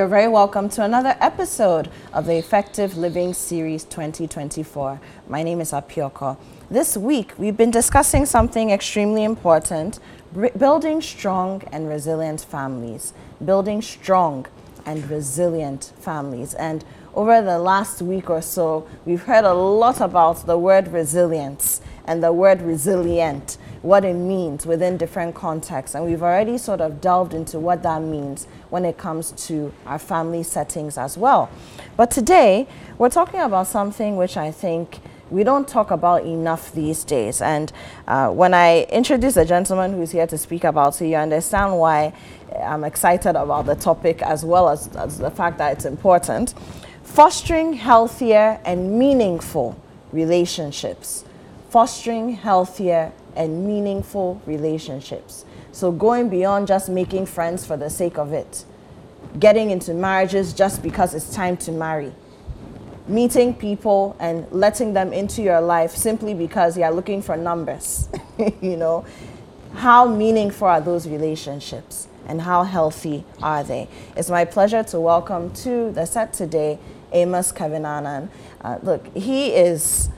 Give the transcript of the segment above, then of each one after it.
You're very welcome to another episode of the Effective Living Series 2024. My name is Apioko. This week, we've been discussing something extremely important building strong and resilient families. Building strong and resilient families. And over the last week or so, we've heard a lot about the word resilience and the word resilient, what it means within different contexts. And we've already sort of delved into what that means when it comes to our family settings as well. But today, we're talking about something which I think we don't talk about enough these days. And uh, when I introduce a gentleman who's here to speak about it, you understand why I'm excited about the topic as well as, as the fact that it's important. Fostering healthier and meaningful relationships. Fostering healthier and meaningful relationships. So going beyond just making friends for the sake of it, getting into marriages just because it's time to marry, meeting people and letting them into your life simply because you're looking for numbers. you know, how meaningful are those relationships and how healthy are they? It's my pleasure to welcome to the set today Amos Kevin-Annan. Uh, look, he is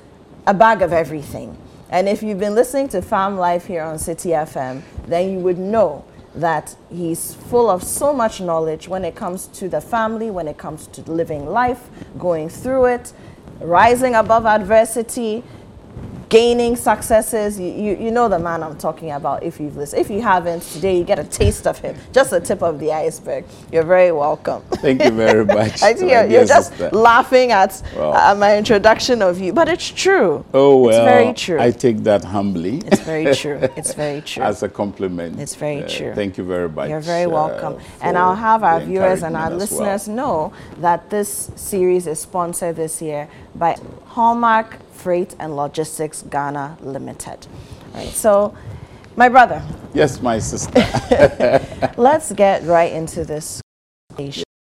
a bag of everything. And if you've been listening to Farm Life here on Citi FM, then you would know that he's full of so much knowledge when it comes to the family, when it comes to living life, going through it, rising above adversity, gaining successes. You, you, you, know the man I'm talking about if you've listened. If you haven't, today you get a taste of him, just the tip of the iceberg. You're very welcome. Thank you very much. I think you're, you're just laughing at well, uh, my introduction of you, but it's true. Oh, well. It's very true. I take that humbly. It's very true. It's very true. As a compliment. It's very uh, true. Thank you very much. You're very welcome. Uh, and I'll have our viewers and our listeners well. know that this series is sponsored this year by Hallmark Freight and Logistics Ghana Limited. Right, so my brother. Yes, my sister. Let's get right into this.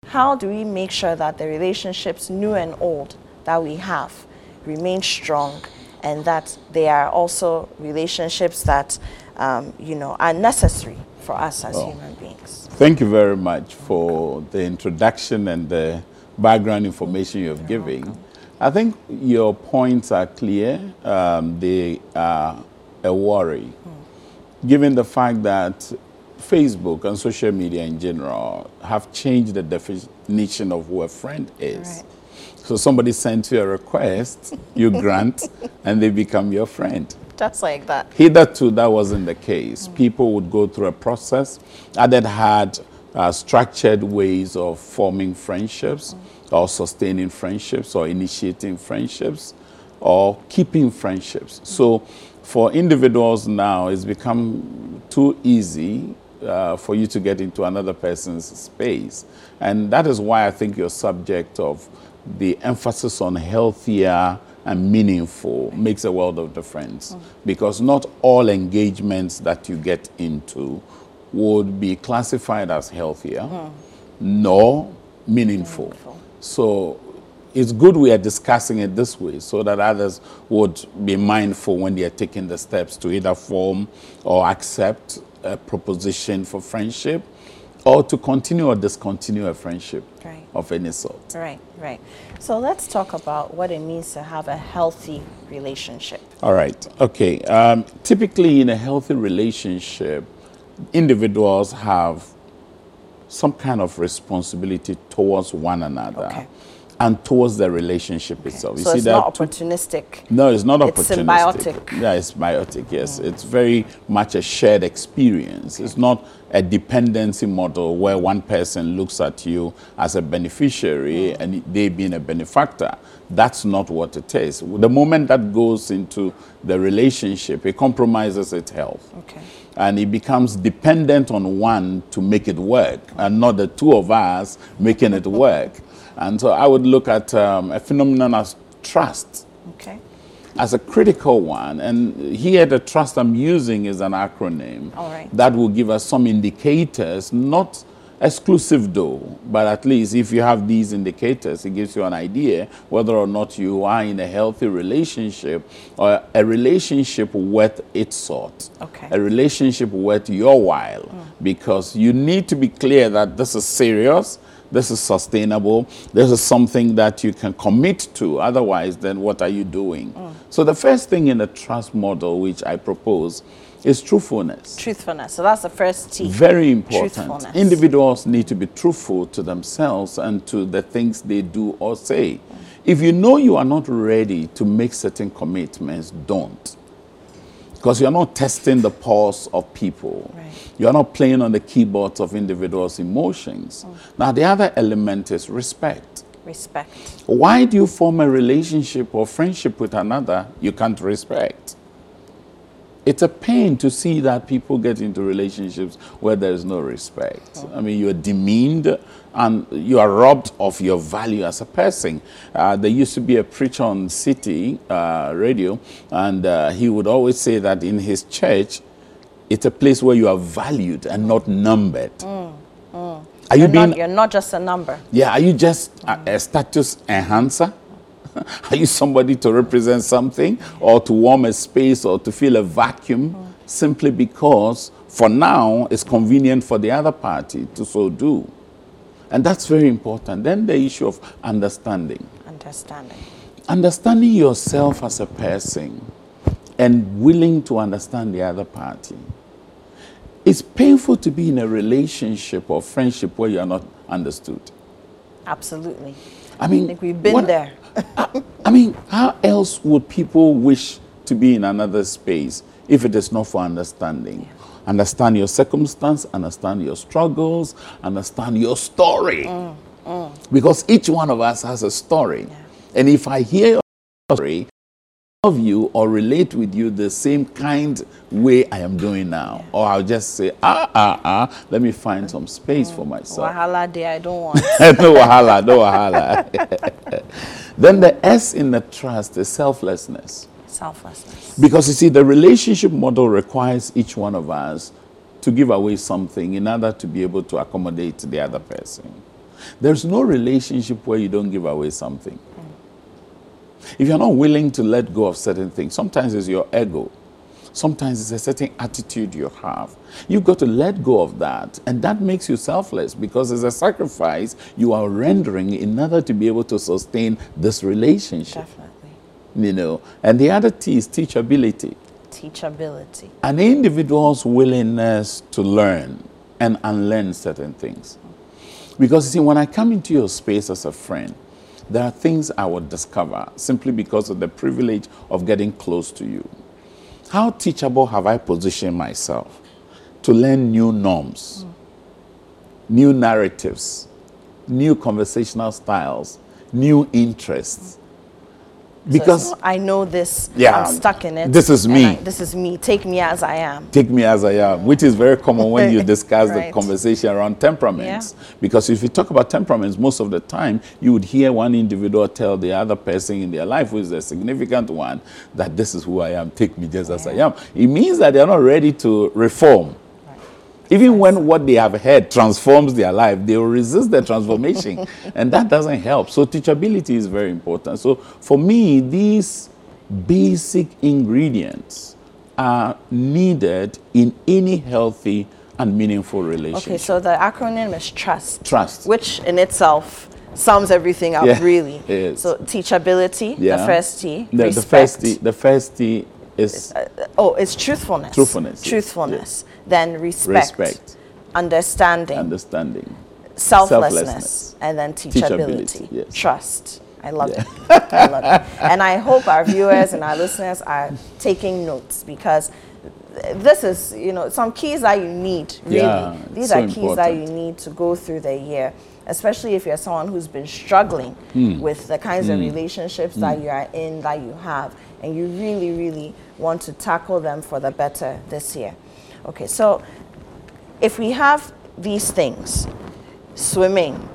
How do we make sure that the relationships, new and old, that we have remain strong and that they are also relationships that, um, you know, are necessary for us as human beings? Thank you very much for the introduction and the background information you've given. I think your points are clear. Um, they are a worry, mm. given the fact that Facebook and social media in general have changed the definition of who a friend is. Right. So somebody sends you a request, you grant, and they become your friend. Just like that. Hitherto, that wasn't the case. Mm. People would go through a process. Others had uh, structured ways of forming friendships. Mm or sustaining friendships or initiating friendships or keeping friendships. So for individuals now, it's become too easy uh, for you to get into another person's space. And that is why I think your subject of the emphasis on healthier and meaningful makes a world of difference. Mm. Because not all engagements that you get into would be classified as healthier mm. nor meaningful. meaningful. So it's good we are discussing it this way so that others would be mindful when they are taking the steps to either form or accept a proposition for friendship or to continue or discontinue a friendship right. of any sort. Right, right. So let's talk about what it means to have a healthy relationship. All right, okay. Um, typically, in a healthy relationship, individuals have some kind of responsibility towards one another. Okay. And towards the relationship okay. itself. You so see it's that not opportunistic. No, it's not it's opportunistic. It's symbiotic. Yeah, it's symbiotic. Yes, mm. it's very much a shared experience. Okay. It's not a dependency model where one person looks at you as a beneficiary mm. and they being a benefactor. That's not what it is. The moment that goes into the relationship, it compromises its health. Okay and it becomes dependent on one to make it work and not the two of us making it work. And so I would look at um, a phenomenon as trust. Okay. As a critical one, and here the trust I'm using is an acronym All right. that will give us some indicators, not exclusive though, but at least if you have these indicators, it gives you an idea whether or not you are in a healthy relationship or a relationship worth its sort. Okay. A relationship worth your while. Mm. Because you need to be clear that this is serious, this is sustainable, this is something that you can commit to. Otherwise, then what are you doing? Mm. So, the first thing in the trust model, which I propose, is truthfulness. Truthfulness. So that's the first T. Very important. Individuals need to be truthful to themselves and to the things they do or say. Mm. If you know you are not ready to make certain commitments, don't. Because you're not testing the pulse of people. Right. You're not playing on the keyboards of individuals' emotions. Mm. Now, the other element is respect. Respect. Why do you form a relationship or friendship with another you can't respect? it's a pain to see that people get into relationships where there is no respect. Mm. I mean, you're demeaned and you are robbed of your value as a person. Uh, there used to be a preacher on City uh, Radio, and uh, he would always say that in his church, it's a place where you are valued and not numbered. Mm. Mm. Are you you're being? Not, you're not just a number. Yeah. Are you just a, a status enhancer? Are you somebody to represent something or to warm a space or to fill a vacuum mm. simply because for now it's convenient for the other party to so do? And that's very important. Then the issue of understanding. Understanding. Understanding yourself as a person and willing to understand the other party. It's painful to be in a relationship or friendship where you are not understood. Absolutely. I mean, I think we've been what, there. I, I mean, how else would people wish to be in another space if it is not for understanding? Yeah. Understand your circumstance, understand your struggles, understand your story. Mm, mm. Because each one of us has a story. Yeah. And if I hear your story, love you or relate with you the same kind way I am doing now. Or I'll just say, ah, ah, ah, let me find some space mm. for myself. Wahala day, I don't want. no wahala, no wahala. then the S in the trust is selflessness. Selflessness. Because you see, the relationship model requires each one of us to give away something in order to be able to accommodate the other person. There's no relationship where you don't give away something. If you're not willing to let go of certain things, sometimes it's your ego. Sometimes it's a certain attitude you have. You've got to let go of that. And that makes you selfless because it's a sacrifice you are rendering in order to be able to sustain this relationship. Definitely. You know, and the other T is teachability. Teachability. An individual's willingness to learn and unlearn certain things. Because you see, when I come into your space as a friend, there are things I would discover simply because of the privilege of getting close to you. How teachable have I positioned myself to learn new norms, mm. new narratives, new conversational styles, new interests? Because so I know this. Yeah, I'm stuck in it. This is me. I, this is me. Take me as I am. Take me as I am, which is very common when you discuss right. the conversation around temperaments. Yeah. Because if you talk about temperaments, most of the time you would hear one individual tell the other person in their life, who is a significant one, that this is who I am. Take me just yeah. as I am. It means that they're not ready to reform. Even when what they have heard transforms their life, they will resist the transformation. and that doesn't help. So teachability is very important. So for me, these basic ingredients are needed in any healthy and meaningful relationship. Okay, so the acronym is TRUST. Trust. Which in itself sums everything up, yeah, really. So teachability, yeah. the first T. The, respect. the first T. The first T is. Uh, oh, it's truthfulness. Truthfulness. Truthfulness. Yes then respect, respect understanding, understanding, selflessness, selflessness and then teachability, teachability yes. trust. I love yeah. it. I love it. And I hope our viewers and our listeners are taking notes because this is, you know, some keys that you need, really. Yeah, These so are keys important. that you need to go through the year, especially if you're someone who's been struggling mm. with the kinds mm. of hmm. relationships mm. that hmm. you are in, that you have, and you really, really want to tackle them for the better this year. Okay, so if we have these things, swimming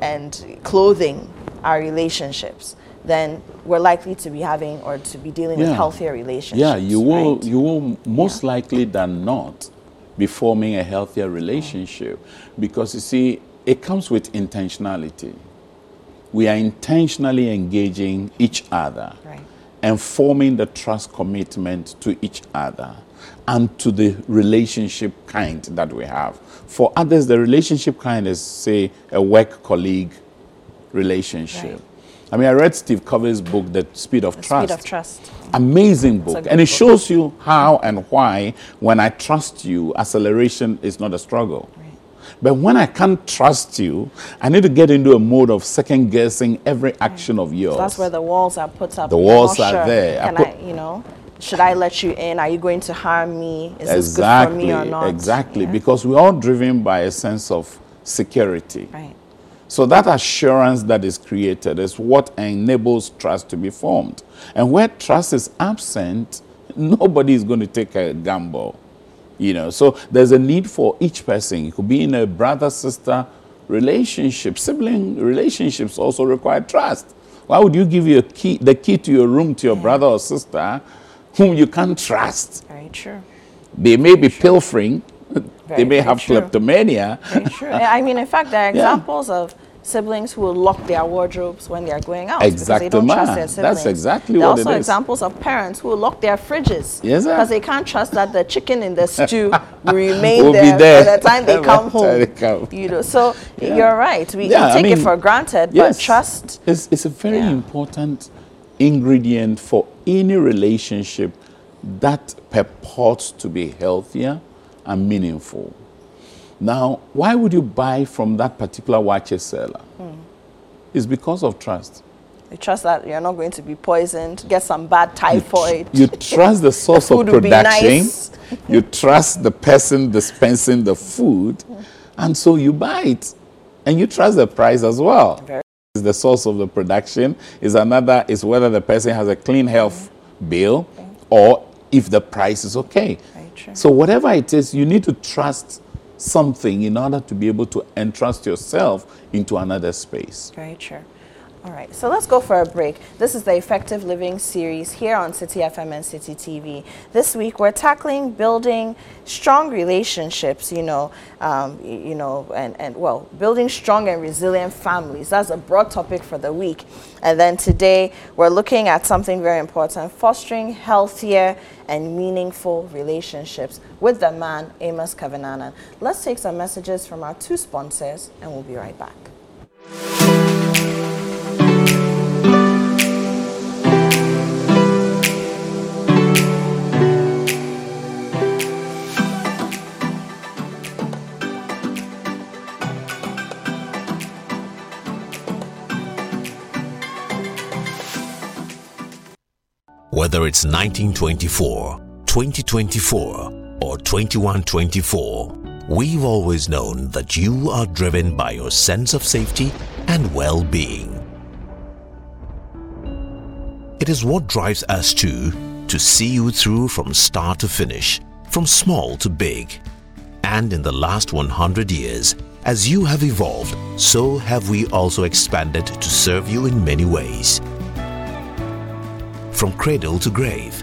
and clothing our relationships, then we're likely to be having or to be dealing yeah. with healthier relationships. Yeah, you will right? you will most yeah. likely than not be forming a healthier relationship because you see it comes with intentionality. We are intentionally engaging each other right. and forming the trust commitment to each other and to the relationship kind that we have. For others, the relationship kind is, say, a work colleague relationship. Right. I mean, I read Steve Covey's book, The Speed of the Trust. Speed of Trust. Amazing book. And it book. shows you how and why, when I trust you, acceleration is not a struggle. Right. But when I can't trust you, I need to get into a mode of second guessing every action right. of yours. So that's where the walls are put up. The walls are sure. there. Can I, I, you know, should I let you in? Are you going to harm me? Is exactly, this good for me or not? Exactly, yeah. because we're all driven by a sense of security. Right. So that assurance that is created is what enables trust to be formed. And where trust is absent, nobody is going to take a gamble. You know, so there's a need for each person. It could be in a brother-sister relationship. Sibling relationships also require trust. Why would you give your key, the key to your room to your yeah. brother or sister whom you can't trust? Very true. They may be pilfering. Very, they may have true. kleptomania. Very true. I mean, in fact, there are examples yeah. of siblings who will lock their wardrobes when they are going out exactly. because they don't trust their siblings. That's exactly there what it is. also examples of parents who will lock their fridges yes, because they can't trust that the chicken in the stew will remain will there, there, by the time they come home. They come. You know, so yeah. you're right. We, yeah, take I mean, it for granted, yes, but trust. It's, it's a very important ingredient for any relationship that purports to be healthier and meaningful. Now, why would you buy from that particular waakye seller? Mm. It's because of trust. You trust that you're not going to be poisoned, get some bad typhoid. You, tr you trust the source the of production. Nice. you trust the person dispensing the food. Mm. And so you buy it. And you trust the price as well. Very is the source of the production. Is another is whether the person has a clean health bill or if the price is okay. So whatever it is, you need to trust something in order to be able to entrust yourself into another space. Very true. All right, so let's go for a break. This is the Effective Living series here on Citi FM and Citi TV. This week we're tackling building strong relationships, you know, um, you know, and, and well, building strong and resilient families. That's a broad topic for the week. And then today we're looking at something very important, fostering healthier and meaningful relationships with the man, Amos Kevin-Annan. Let's take some messages from our two sponsors and we'll be right back. Whether it's 1924, 2024, or 2124, we've always known that you are driven by your sense of safety and well-being. It is what drives us to to see you through from start to finish, from small to big. And in the last 100 years, as you have evolved, so have we also expanded to serve you in many ways from cradle to grave.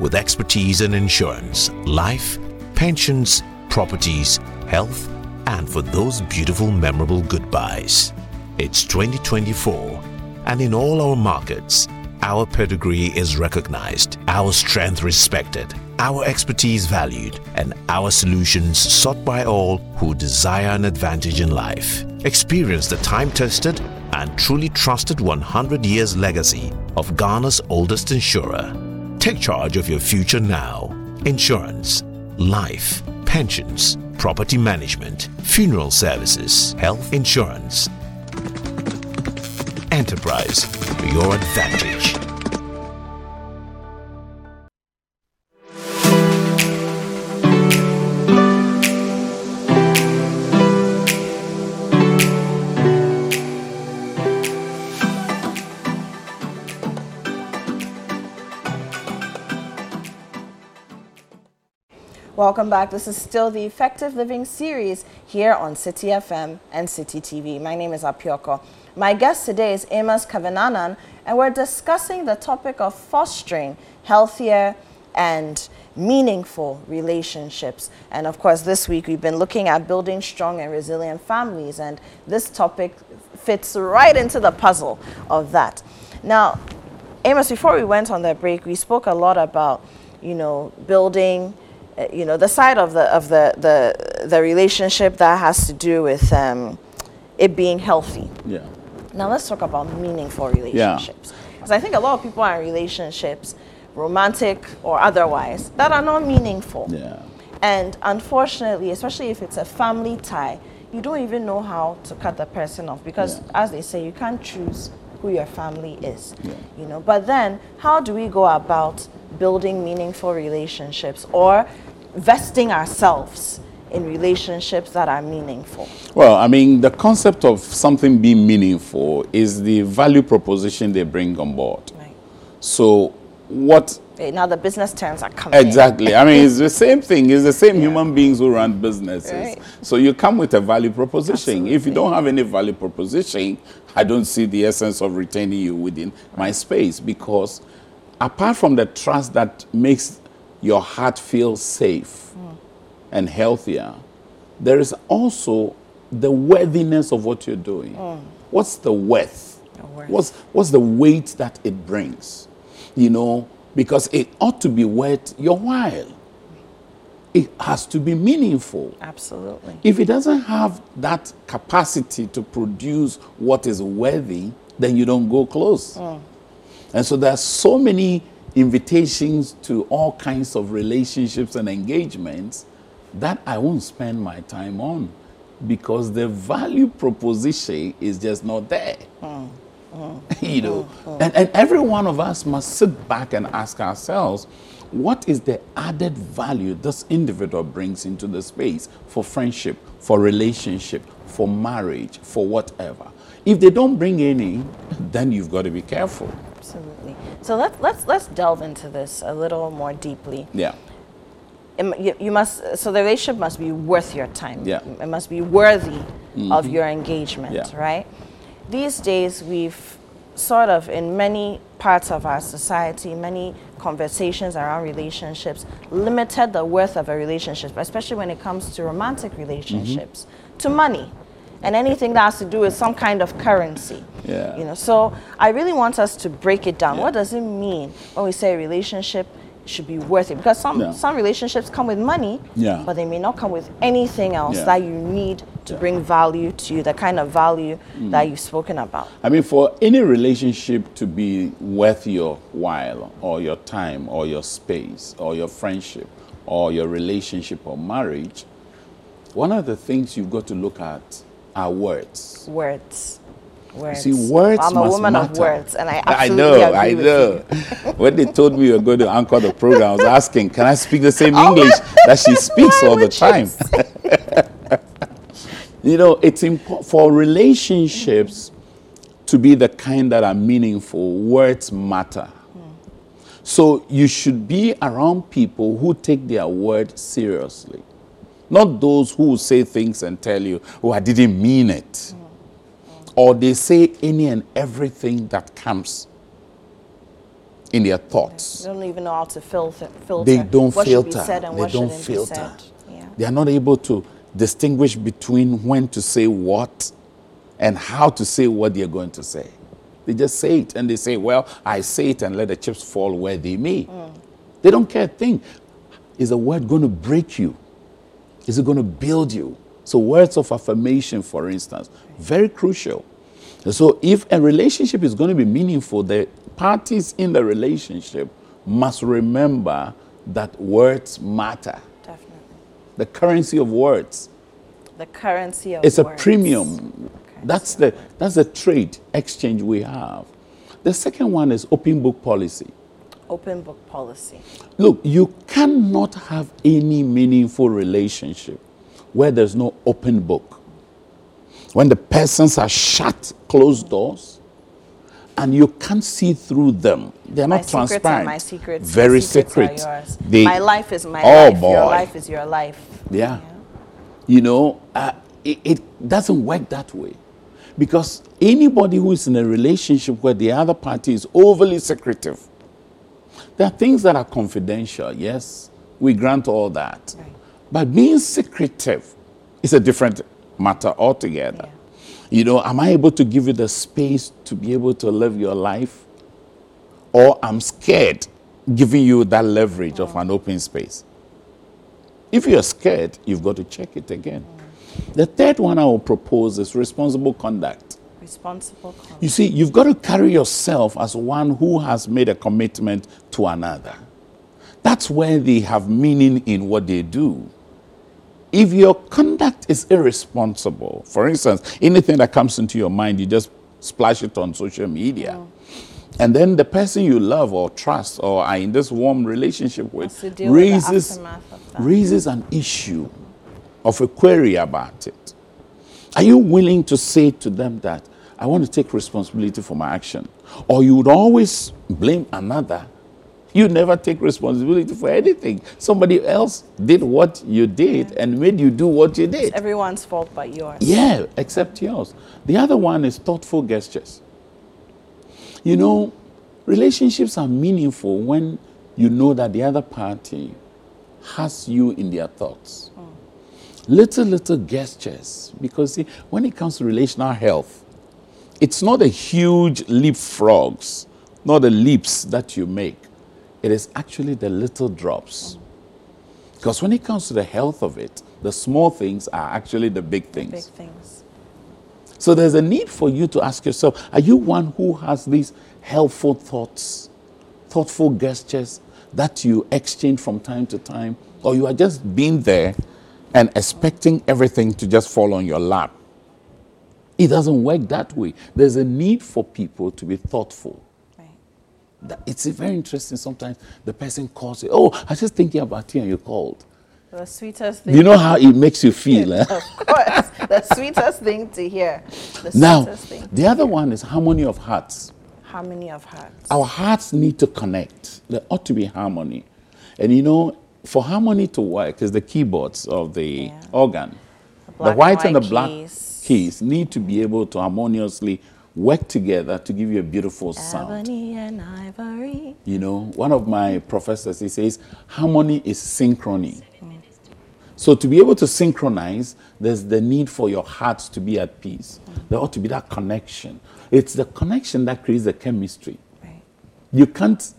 With expertise in insurance, life, pensions, properties, health, and for those beautiful memorable goodbyes. It's 2024 and in all our markets, our pedigree is recognized, our strength respected, our expertise valued, and our solutions sought by all who desire an advantage in life. Experience the time-tested and truly trusted 100 years legacy of Ghana's oldest insurer. Take charge of your future now. Insurance, life, pensions, property management, funeral services, health insurance. Enterprise, your advantage. Welcome back. This is still the Effective Living series here on Citi FM and Citi TV. My name is Apioko. My guest today is Amos Kevin-Annan, and we're discussing the topic of fostering healthier and meaningful relationships. And of course, this week we've been looking at building strong and resilient families, and this topic fits right into the puzzle of that. Now, Amos, before we went on that break, we spoke a lot about you know, building, you know, the side of the of the the the relationship that has to do with um, it being healthy. Yeah. Now let's talk about meaningful relationships. Because I think a lot of people are in relationships, romantic or otherwise, that are not meaningful. Yeah. And unfortunately, especially if it's a family tie, you don't even know how to cut the person off because, Yeah. as they say, you can't choose who your family is. Yeah. You know. But then, how do we go about building meaningful relationships or vesting ourselves in relationships that are meaningful? Well, I mean, the concept of something being meaningful is the value proposition they bring on board. Right. So, what now the business terms are coming. exactly? I mean, it's the same thing. It's the same human beings who run businesses. Right. So, you come with a value proposition. If you don't have any value proposition, I don't see the essence of retaining you within my space because, apart from the trust that makes your heart feel safe mm. and healthier, there is also the worthiness of what you're doing. Mm. What's the worth? The worth. What's, what's the weight that it brings? You know, because it ought to be worth your while. It has to be meaningful. Absolutely. If it doesn't have that capacity to produce what is worthy, then you don't go close. Mm. And so there are so many invitations to all kinds of relationships and engagements that I won't spend my time on because the value proposition is just not there. Mm. Mm. you know, and, and every one of us must sit back and ask ourselves, what is the added value this individual brings into the space for friendship, for relationship, for marriage, for whatever? If they don't bring any, then you've got to be careful. Absolutely. So let's let's let's delve into this a little more deeply. Yeah. It you, must so the relationship must be worth your time. Yeah. Mm-hmm. It must be worthy of your engagement, Yeah. right? These days we've sort of in many parts of our society, many conversations around relationships, limited the worth of a relationship, especially when it comes to romantic relationships, mm-hmm. to money. And anything that has to do with some kind of currency. Yeah. You know, so I really want us to break it down. Yeah. What does it mean when we say a relationship should be worth it? Because some Yeah. some relationships come with money, Yeah. but they may not come with anything else Yeah. that you need to bring value to you, the kind of value mm. that you've spoken about. I mean, for any relationship to be worth your while, or your time, or your space, or your friendship, or your relationship or marriage, one of the things you've got to look at are words. Words. Words. See, words I'm a woman of words, and I I absolutely know, agree I know. when they told me you were going to anchor the program, I was asking, can I speak the same oh, English that she speaks all the time? you know, it's important for relationships to be the kind that are meaningful. Words matter. So you should be around people who take their word seriously. Not those who say things and tell you, oh, I didn't mean it. Or they say any and everything that comes in their thoughts. They don't even know how to filter. filter They don't what filter. Should be said and they don't filter. Yeah. They are not able to distinguish between when to say what and how to say what they're going to say. They just say it and they say, Well, I say it and let the chips fall where they may. Mm. They don't care a thing. Is a word going to break you? Is it going to build you? So, words of affirmation, for instance, very crucial. So, if a relationship is going to be meaningful, the parties in the relationship must remember that words matter. Definitely. The currency of words. The currency of It's a words. premium. That's the, that's the trade exchange we have. The second one is open book policy. Open book policy. Look, you cannot have any meaningful relationship where there's no open book. When the persons are shut, closed doors, and you can't see through them. They're My not secrets are transparent. my secrets. Very my secrets secret. They- my life is my Oh, life. boy. Your life is your life. Yeah. You know, uh, it, it doesn't work that way. Because anybody who is in a relationship where the other party is overly secretive, there are things that are confidential, yes, we grant all that. Right. But being secretive is a different matter altogether. Yeah. You know, am I able to give you the space to be able to live your life? Or I'm scared giving you that leverage of an open space. If you're scared, you've got to check it again. Mm. The third one I will propose is responsible conduct. Responsible conduct. You see, you've got to carry yourself as one who has made a commitment to another. That's where they have meaning in what they do. If your conduct is irresponsible, for instance, anything that comes into your mind, you just splash it on social media. And then the person you love or trust or are in this warm relationship with with raises, that. raises an issue of a query about it. Are you willing to say to them that I want to take responsibility for my action? Or you would always blame another. You never take responsibility for anything. Somebody else did what you did and made you do what you did. Everyone's fault but yours. Yeah, except yours. The other one is thoughtful gestures. You know, relationships are meaningful when you know that the other party has you in their thoughts. Hmm. Little, little gestures. Because see, when it comes to relational health, it's not a huge leapfrogs, not the leaps that you make. It is actually the little drops. Because when it comes to the health of it, the small things are actually the big things. Big things. So there's a need for you to ask yourself are you one who has these helpful thoughts, thoughtful gestures that you exchange from time to time? Or you are just being there and expecting everything to just fall on your lap? It doesn't work that way. There's a need for people to be thoughtful. It's very interesting. Sometimes the person calls you, Oh, I was just thinking about you and you called. The sweetest thing. You know how it makes you feel. eh? of course. the sweetest thing to hear. The Now, thing. the other one is harmony of hearts. Harmony of hearts. Our hearts need to connect. There ought to be harmony. And you know, for harmony to work is the keyboards of the Yeah. organ. The, black and white and the white black keys. keys need to be able to harmoniously work together to give you a beautiful sound. Ebony and ivory. You know, one of my professors, he says, harmony is synchrony. So to be able to synchronize, there's the need for your hearts to be at peace. There ought to be that connection. It's the connection that creates the chemistry. Right. You can't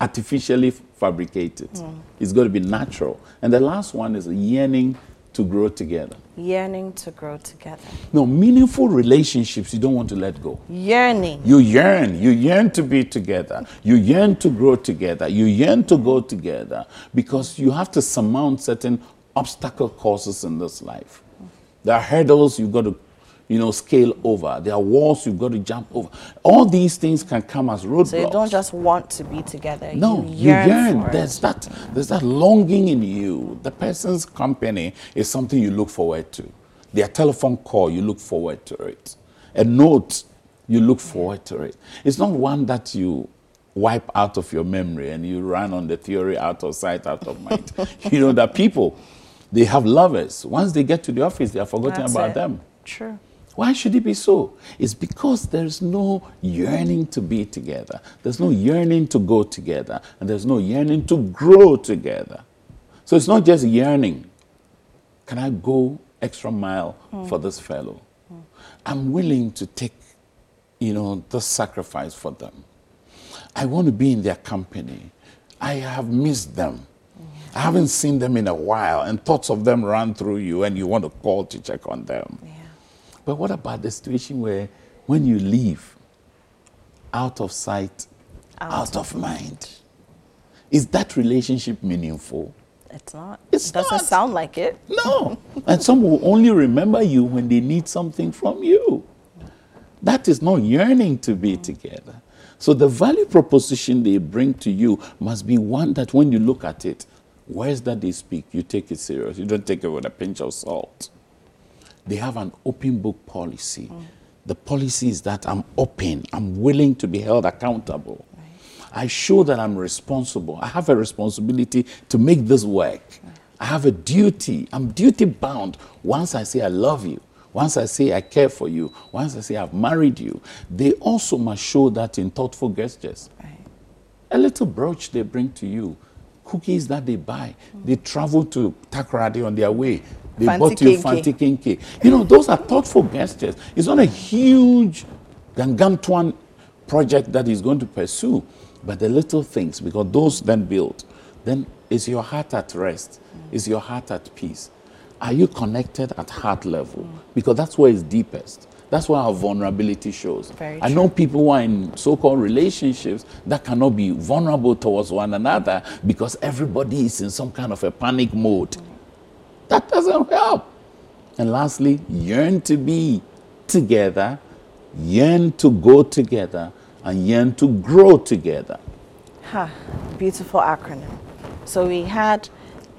artificially fabricate it. Mm. It's got to be natural. And the last one is yearning to grow together. Yearning to grow together. No, meaningful relationships you don't want to let go. Yearning. You yearn. You yearn to be together. You yearn to grow together. You yearn to go together because you have to surmount certain obstacle courses in this life. There are hurdles you've got to, you know, scale over. There are walls you've got to jump over. All these things can come as roadblocks. So you don't just want to be together. No, you you yearn. yearn. for it. There's that. There's that longing in you. The person's company is something you look forward to. Their telephone call, you look forward to it. A note, you look forward to it. It's not one that you wipe out of your memory and you run on the theory out of sight, out of mind. you know that people, they have lovers. Once they get to the office, they are forgotten That's about it. them. True. Why should it be so? It's because there's no yearning to be together. There's no yearning to go together. And there's no yearning to grow together. So it's not just yearning. Can I go extra mile for this fellow? I'm willing to take, you know, the sacrifice for them. I want to be in their company. I have missed them. I haven't seen them in a while, and thoughts of them run through you, and you want to call to check on them. Yeah. But what about the situation where when you leave, out of sight, out, of mind? Is that relationship meaningful? It's not. It's it doesn't not. sound like it. No. and some will only remember you when they need something from you. That is not yearning to be mm. together. So the value proposition they bring to you must be one that when you look at it, words that they speak, you take it serious. You don't take it with a pinch of salt. They have an open book policy. The policy is that I'm open, I'm willing to be held accountable. I show that I'm responsible. I have a responsibility to make this work. I have a duty. I'm duty bound. Once I say I love you, once I say I care for you, once I say I've married you, they also must show that in thoughtful gestures. Right. A little brooch they bring to you, cookies that they buy. Mm. They travel to Takoradi on their way. They Fanti bought you fanti kenkey. You know, those are thoughtful gestures. It's not a huge gangantuan project that he's going to pursue. But the little things, because those then build, then is your heart at rest? Is your heart at peace? Are you connected at heart level? Because that's where it's deepest. That's where our vulnerability shows. Very I know people who are in so called relationships that cannot be vulnerable towards one another because everybody is in some kind of a panic mode. That doesn't help. And lastly, yearn to be together, yearn to go together, and yearn to grow together. Ha, beautiful acronym. So we had,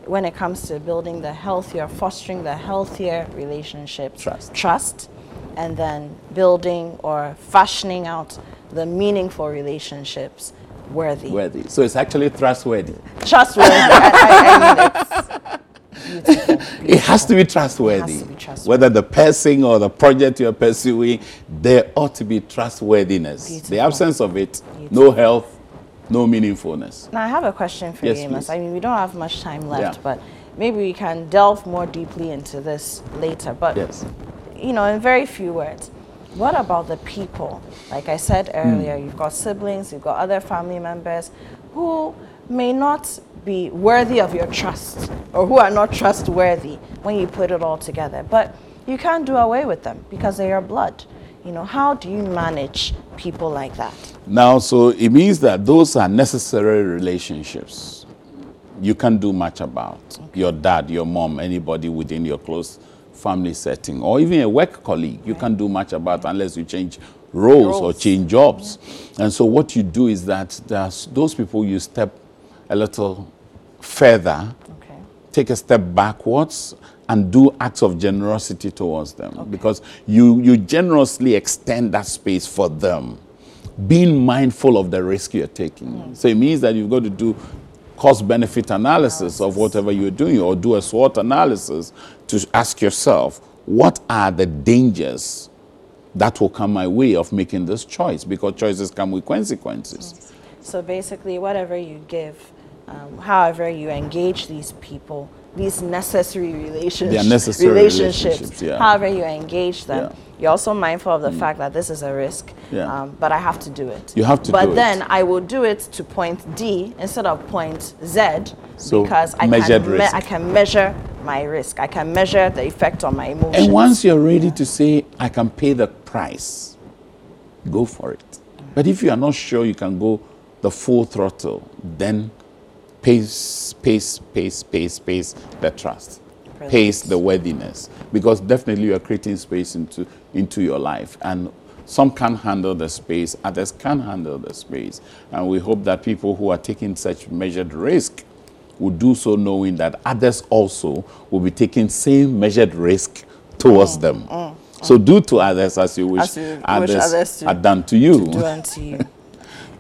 when it comes to building the healthier, fostering the healthier relationships, Trust. trust, and then building or fashioning out the meaningful relationships, worthy, Worthy. So it's actually trustworthy. trustworthy. I, I, I mean, it's beautiful. It has to be trustworthy. to be trustworthy. Whether the person or the project you're pursuing, there ought to be trustworthiness. The absence of it, no health, no meaningfulness. Now I have a question for Yes, you, Amos. I mean, we don't have much time left, Yeah. but maybe we can delve more deeply into this later. But Yes. you know, in very few words, what about the people? Like I said Hmm. earlier, you've got siblings, you've got other family members who may not be worthy of your trust or who are not trustworthy when you put it all together. But you can't do away with them because they're blood. You know, how do you manage people like that? Now, so it means that those are necessary relationships. You can't do much about your dad, your mom, anybody within your close family setting, or even a work colleague. You can't do much about unless you change roles, or change jobs. And so, what you do is that those people you step a little further Okay. take a step backwards and do acts of generosity towards them. Because you, you generously extend that space for them being mindful of the risk you're taking. Hmm. So it means that you've got to do cost benefit analysis of whatever you're doing or do a SWOT analysis to ask yourself what are the dangers that will come my way of making this choice? Because choices come with consequences. So basically, whatever you give, um, however you engage these people, these necessary relationships, are necessary relationships, yeah. however you engage them, Yeah. you're also mindful of the fact that this is a risk, Yeah. um, but I have to do it. You have to But do it. then I will do it to point D instead of point Z So, because I can, risk. I can measure my risk. I can measure the effect on my emotions. And once you're ready to say, I can pay the price, go for it. But if you are not sure you can go the full throttle, then pace, pace, pace, pace, pace the trust. Brilliant. Pace the worthiness. Because definitely you are creating space into, into your life. And some can handle the space, others can handle the space. And we hope that people who are taking such measured risk will do so knowing that others also will be taking same measured risk towards them. So do to others as you wish, Mm, As you wish others, others to- are done to you. do unto you.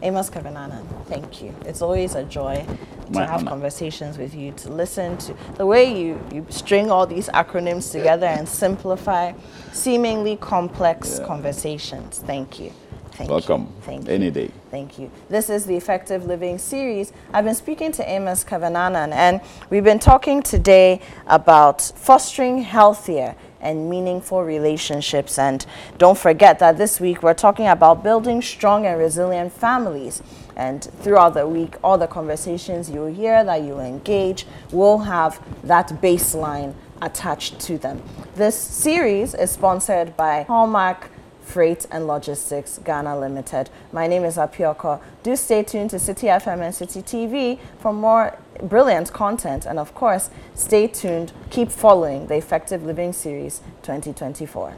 Amos Kevin-Annan, thank you. It's always a joy to My have honor. conversations with you, to listen to the way you, you string all these acronyms together and simplify seemingly complex conversations. Thank you. Thank Welcome. You. Thank Any you. day. Thank you. This is the Effective Living series. I've been speaking to Amos Kevin-Annan, and we've been talking today about fostering healthier and meaningful relationships. And don't forget that this week we're talking about building strong and resilient families. And throughout the week, all the conversations you'll hear, that you'll engage, will have that baseline attached to them. This series is sponsored by Hallmark Freight and Logistics Ghana Limited. My name is Apioko. Do stay tuned to Citi FM and Citi TV for more brilliant content. And of course, stay tuned, keep following the Effective Living Series 2024.